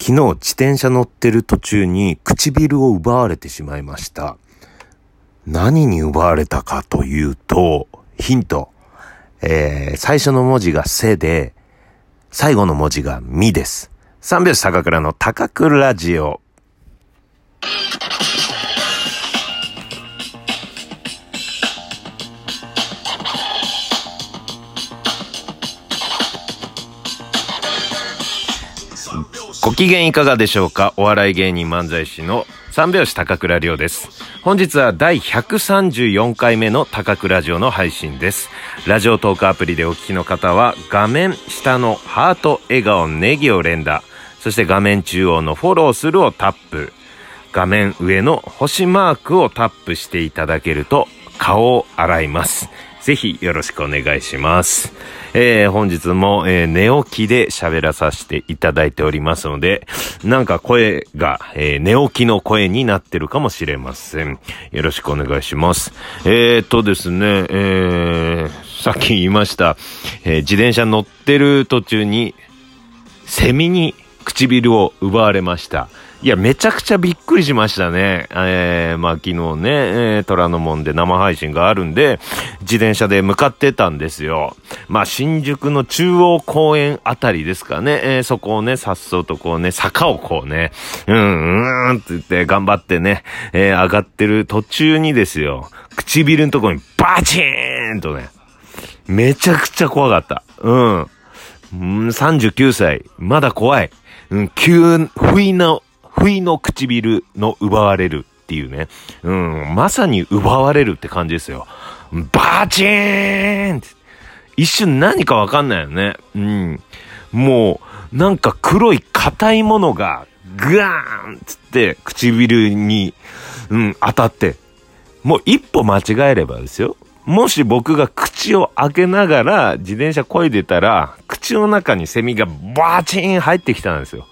昨日自転車乗ってる途中に唇を奪われてしまいました。何に奪われたかというと、ヒント。えー、最初の文字がせで、最後の文字がみです。三拍子高倉の高倉ラジオ。ご機嫌いかがでしょうか？お笑い芸人漫才師の三拍子高倉涼です。本日は第134回目の高倉ラジオの配信です。ラジオトークアプリでお聞きの方は画面下のハート、笑顔、ネギを連打、そして画面中央のフォローするをタップ、画面上の星マークをタップしていただけると顔を洗います。ぜひよろしくお願いします。えー、本日も、えー、寝起きで喋らさせていただいておりますので、なんか声が、えー、寝起きの声になってるかもしれません。よろしくお願いします。えーとですね、えー、さっき言いました、えー、自転車乗ってる途中に、セミに唇を奪われました。いや、めちゃくちゃびっくりしましたね。えー、まあ昨日ね、えー、虎ノ門で生配信があるんで、自転車で向かってたんですよ。まあ新宿の中央公園あたりですかね。えー、そこをね、さっそうとこうね、坂をこうね、うん、うーんって言って頑張ってね、えー、上がってる途中にですよ、唇のとこにバチーンとね、めちゃくちゃ怖かった。うん。うん、39歳、まだ怖い。うん、急、不意な、不意の唇の奪われるっていうね。うん、まさに奪われるって感じですよ。バチーンって一瞬何かわかんないよね。うん。もう、なんか黒い硬いものが、グワーンつって唇に、うん、当たって。もう一歩間違えればですよ。もし僕が口を開けながら自転車漕いでたら、口の中にセミがバチーン入ってきたんですよ。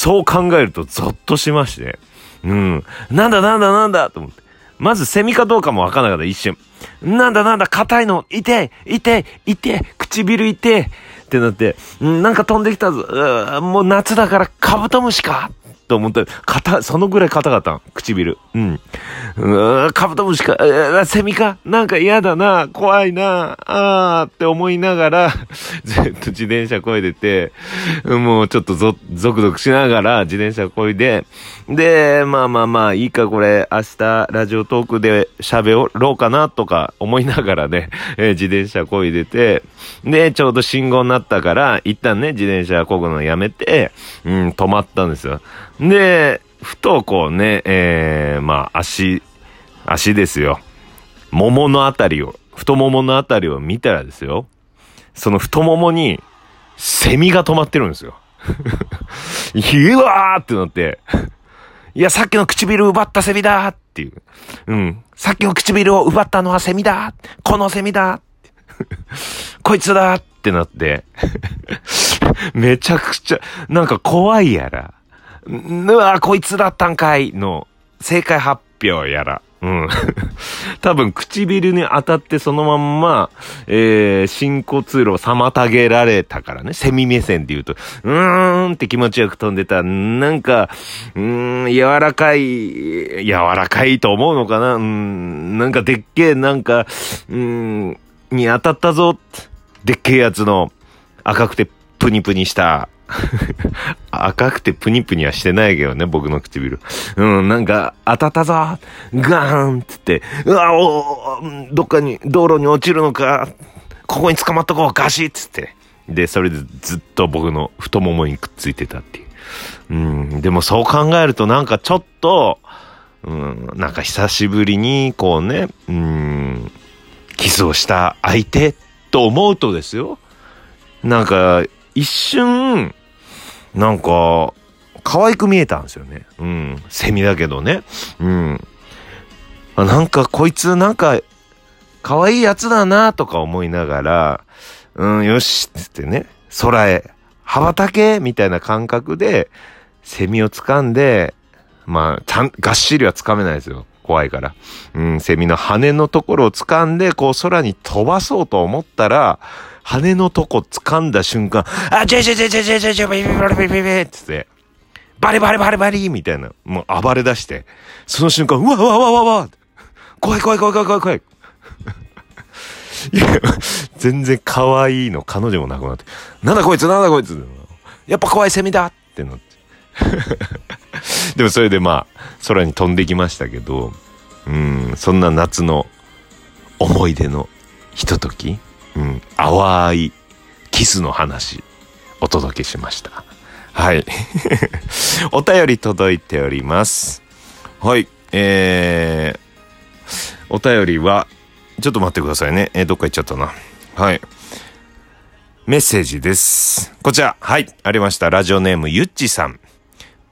そう考えるとゾッとしまして。うん。なんだなんだなんだと思って。まずセミかどうかもわからなかった、一瞬。なんだなんだ、硬いの、痛い、痛い、痛い、唇痛い、ってなって、なんか飛んできたぞ、もう夏だからカブトムシかと思った硬、そのぐらい硬かったの、唇。うん。うカブトムシか、セミか、なんか嫌だな、怖いな、あーって思いながら、ずっと自転車こいでて、もうちょっとゾ、ゾクゾクしながら自転車こいで、で、まあまあまあ、いいかこれ、明日ラジオトークで喋ろうかなとか思いながらね、えー、自転車こいでて、で、ちょうど信号になったから、一旦ね、自転車こぐのやめて、うん、止まったんですよ。で、ふとこうね、えー、まあ足、足ですよ。桃のあたりを、太もものあたりを見たらですよ。その太ももに、セミが止まってるんですよ。うわーってなって、いや、さっきの唇奪ったセミだーっていう。うん。さっきの唇を奪ったのはセミだこのセミだこいつだってなって、めちゃくちゃ、なんか怖いやら、うわ、こいつだったんかいの正解発表やら。うん。多分唇に当たってそのまんま、えー、進行通路を妨げられたからね。セミ目線で言うと、うーんって気持ちよく飛んでた。なんか、うーん、柔らかい、柔らかいと思うのかなうん、なんかでっけえ、なんか、うん、に当たったぞ。でっけえやつの赤くてプニプニした 赤くてプニプニはしてないけどね、僕の唇。うん、なんか、当たったぞガーンつって、うわ、おどっかに、道路に落ちるのか、ここに捕まっとこう、ガシッつって。で、それでずっと僕の太ももにくっついてたっていう。うん、でもそう考えるとなんかちょっと、うん、なんか久しぶりに、こうね、うん、キスをした相手と思うとですよ。なんか、一瞬、なんか、可愛く見えたんですよね。うん。セミだけどね。うん。あなんか、こいつ、なんか、可愛いやつだなとか思いながら、うん、よし、つってね、空へ、羽ばたけみたいな感覚で、セミを掴んで、まあ、ちゃん、がっしりは掴めないですよ。怖いから。うん、セミの羽のところを掴んで、こう空に飛ばそうと思ったら、羽のとこ掴んだ瞬間、あ、ちょいちょいちょいちょいちょいちょい、ビビビビビビビって、バリバリバリバリみたいな、もう暴れ出して、その瞬間、うわうわうわうわうわ怖い怖い怖い怖い怖い怖い。いや、全然可愛いの彼女もなくなって、なんだこいつなんだこいつやっぱ怖いセミだってなって。でもそれでまあ、空に飛んできましたけど、うん、そんな夏の思い出のひととき、うん、淡いキスの話、お届けしました。はい。お便り届いております。はい。えー、お便りは、ちょっと待ってくださいね。えー、どっか行っちゃったな。はい。メッセージです。こちら。はい。ありました。ラジオネームゆっちさん。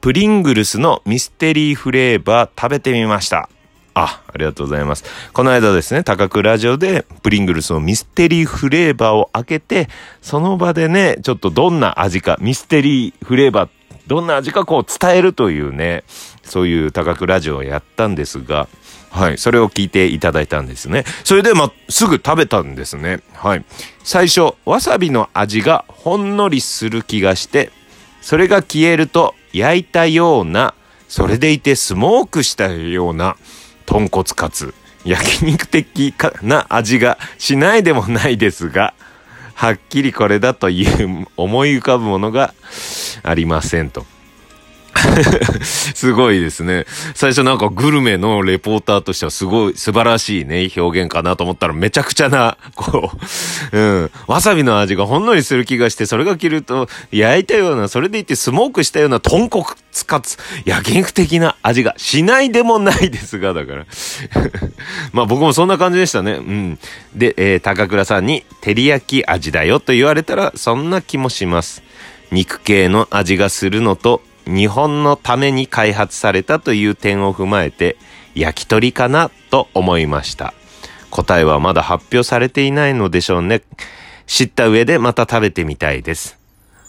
プリングルスのミステリーフレーバー食べてみました。あ、ありがとうございます。この間ですね、高倉ラジオでプリングルスのミステリーフレーバーを開けて、その場でね、ちょっとどんな味か、ミステリーフレーバー、どんな味かこう伝えるというね、そういう高倉ラジオをやったんですが、はい、それを聞いていただいたんですね。それで、ま、すぐ食べたんですね。はい。最初、わさびの味がほんのりする気がして、それが消えると焼いたような、それでいてスモークしたような、豚骨カツ。焼肉的な味がしないでもないですが、はっきりこれだという思い浮かぶものがありませんと。すごいですね。最初なんかグルメのレポーターとしてはすごい素晴らしいね、表現かなと思ったらめちゃくちゃな、こう、うん。わさびの味がほんのりする気がして、それが切ると焼いたような、それでいてスモークしたような豚骨かつ焼肉的な味がしないでもないですが、だから。まあ僕もそんな感じでしたね。うん。で、えー、高倉さんに照り焼き味だよと言われたらそんな気もします。肉系の味がするのと日本のために開発されたという点を踏まえて焼き鳥かなと思いました。答えはまだ発表されていないのでしょうね。知った上でまた食べてみたいです。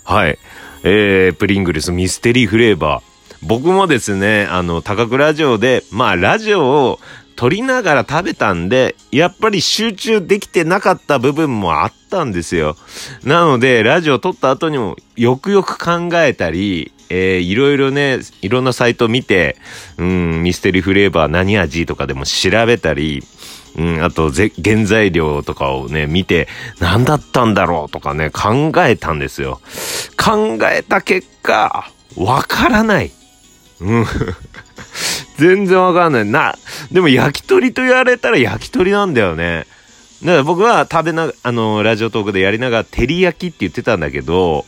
はい。えー、プリングルスミステリーフレーバー。僕もですね、あの、高倉ラジオで、まあ、ラジオを撮りながら食べたんで、やっぱり集中できてなかった部分もあったんですよ。なので、ラジオ撮った後にもよくよく考えたり、えー、いろいろね、いろんなサイト見て、うん、ミステリーフレーバー何味とかでも調べたり、うん、あと、ぜ、原材料とかをね、見て、何だったんだろうとかね、考えたんですよ。考えた結果、わからない。うん。全然わかんない。な、でも焼き鳥と言われたら焼き鳥なんだよね。だから僕は食べな、あの、ラジオトークでやりながら照り焼きって言ってたんだけど、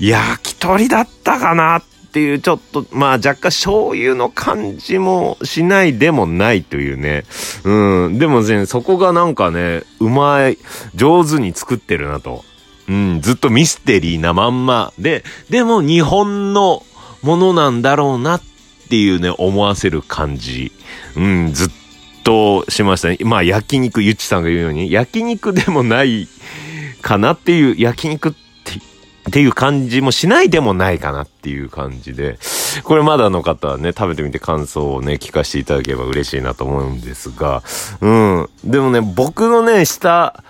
焼き鳥だったかなっていう、ちょっと、まあ若干醤油の感じもしないでもないというね。うん。でもね、そこがなんかね、うまい、上手に作ってるなと。うん、ずっとミステリーなまんまで、でも日本のものなんだろうなっていうね、思わせる感じ。うん、ずっとしましたね。まあ、焼肉、ゆっちさんが言うように、焼肉でもないかなっていう、焼肉って、っていう感じもしないでもないかなっていう感じで、これまだの方はね、食べてみて感想をね、聞かせていただければ嬉しいなと思うんですが、うん。でもね、僕のね、下、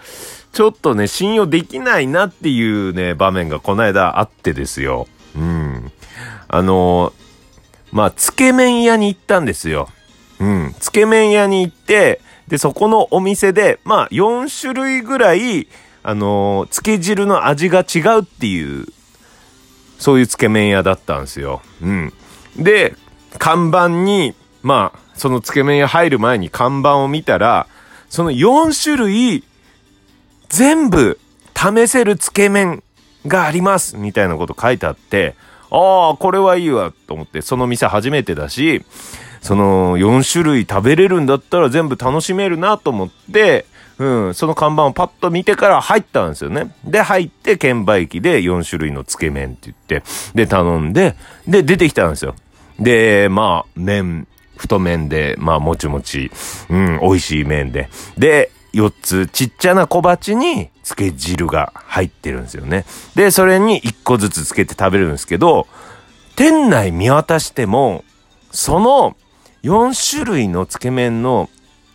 ちょっとね、信用できないなっていうね、場面がこの間あってですよ。うん。あのまあ、つけ麺屋に行ったんですよ。うん。つけ麺屋に行って、で、そこのお店で、まあ、4種類ぐらい、あのつけ汁の味が違うっていう、そういうつけ麺屋だったんですよ。うん。で、看板に、まあ、そのつけ麺屋入る前に看板を見たら、その4種類、全部試せるつけ麺があります、みたいなこと書いてあって、ああ、これはいいわ、と思って、その店初めてだし、その4種類食べれるんだったら全部楽しめるなと思って、うん、その看板をパッと見てから入ったんですよね。で、入って、券売機で4種類のつけ麺って言って、で、頼んで、で、出てきたんですよ。で、まあ、麺、太麺で、まあ、もちもち、うん、美味しい麺で。で、4つちっちゃな小鉢に漬け汁が入ってるんですよね。で、それに1個ずつつけて食べるんですけど、店内見渡しても、その4種類のつけ麺の、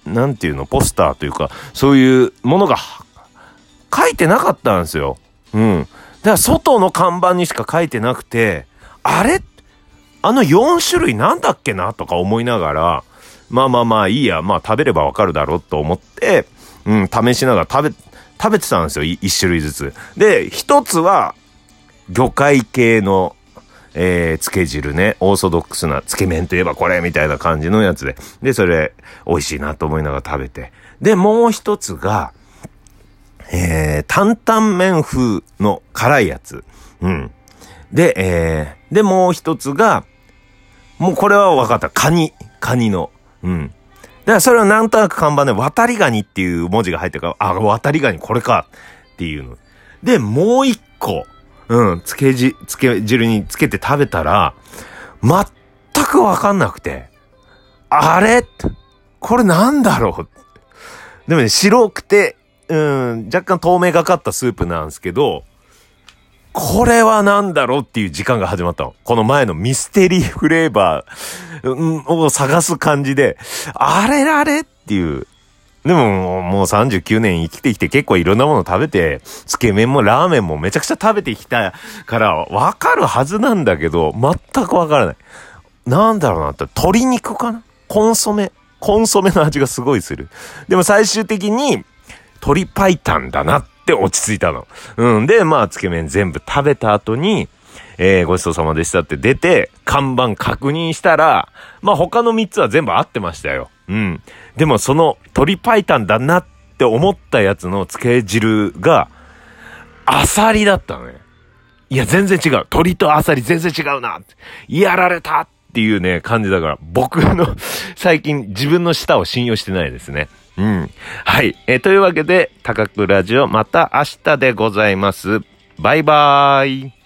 なんていうの、ポスターというか、そういうものが書いてなかったんですよ。うん。だから外の看板にしか書いてなくて、あれ？あの4種類なんだっけなとか思いながら、まあまあまあいいや、まあ食べればわかるだろうと思って、うん、試しながら食べ、食べてたんですよ、1種類ずつ。で、1つは、魚介系の、えー、つけ汁ね、オーソドックスなつけ麺といえばこれみたいな感じのやつで。で、それ、美味しいなと思いながら食べて。で、もう一つが、えー、担々麺風の辛いやつ。うん。で、えー、で、もう一つが、もうこれは分かった。カニ。カニの。うん。だからそれはなんとなく看板で渡りガニっていう文字が入ってるから、あ、渡りガニこれかっていうの。で、もう一個。うん、つけじ、つけ汁につけて食べたら、全くわかんなくて、あれ？これなんだろう？でもね、白くて、うん、若干透明がかったスープなんですけど、これは何だろうっていう時間が始まったの。この前のミステリーフレーバーを探す感じで、あれあれ？っていう。でも、もう39年生きてきて結構いろんなもの食べて、つけ麺もラーメンもめちゃくちゃ食べてきたから、わかるはずなんだけど、全くわからない。なんだろうなって、鶏肉かな？コンソメ。コンソメの味がすごいする。でも最終的に、鶏白湯だなって落ち着いたの。うん。で、まあ、つけ麺全部食べた後に、えー、ごちそうさまでしたって出て、看板確認したら、まあ他の3つは全部合ってましたよ。うん。でもその鶏白湯だなって思ったやつのつけ汁が、アサリだったのね。いや、全然違う。鶏とアサリ全然違うな。やられたっていうね、感じだから、僕の最近自分の舌を信用してないですね。うん。はい。え、というわけで、高くラジオまた明日でございます。バイバーイ。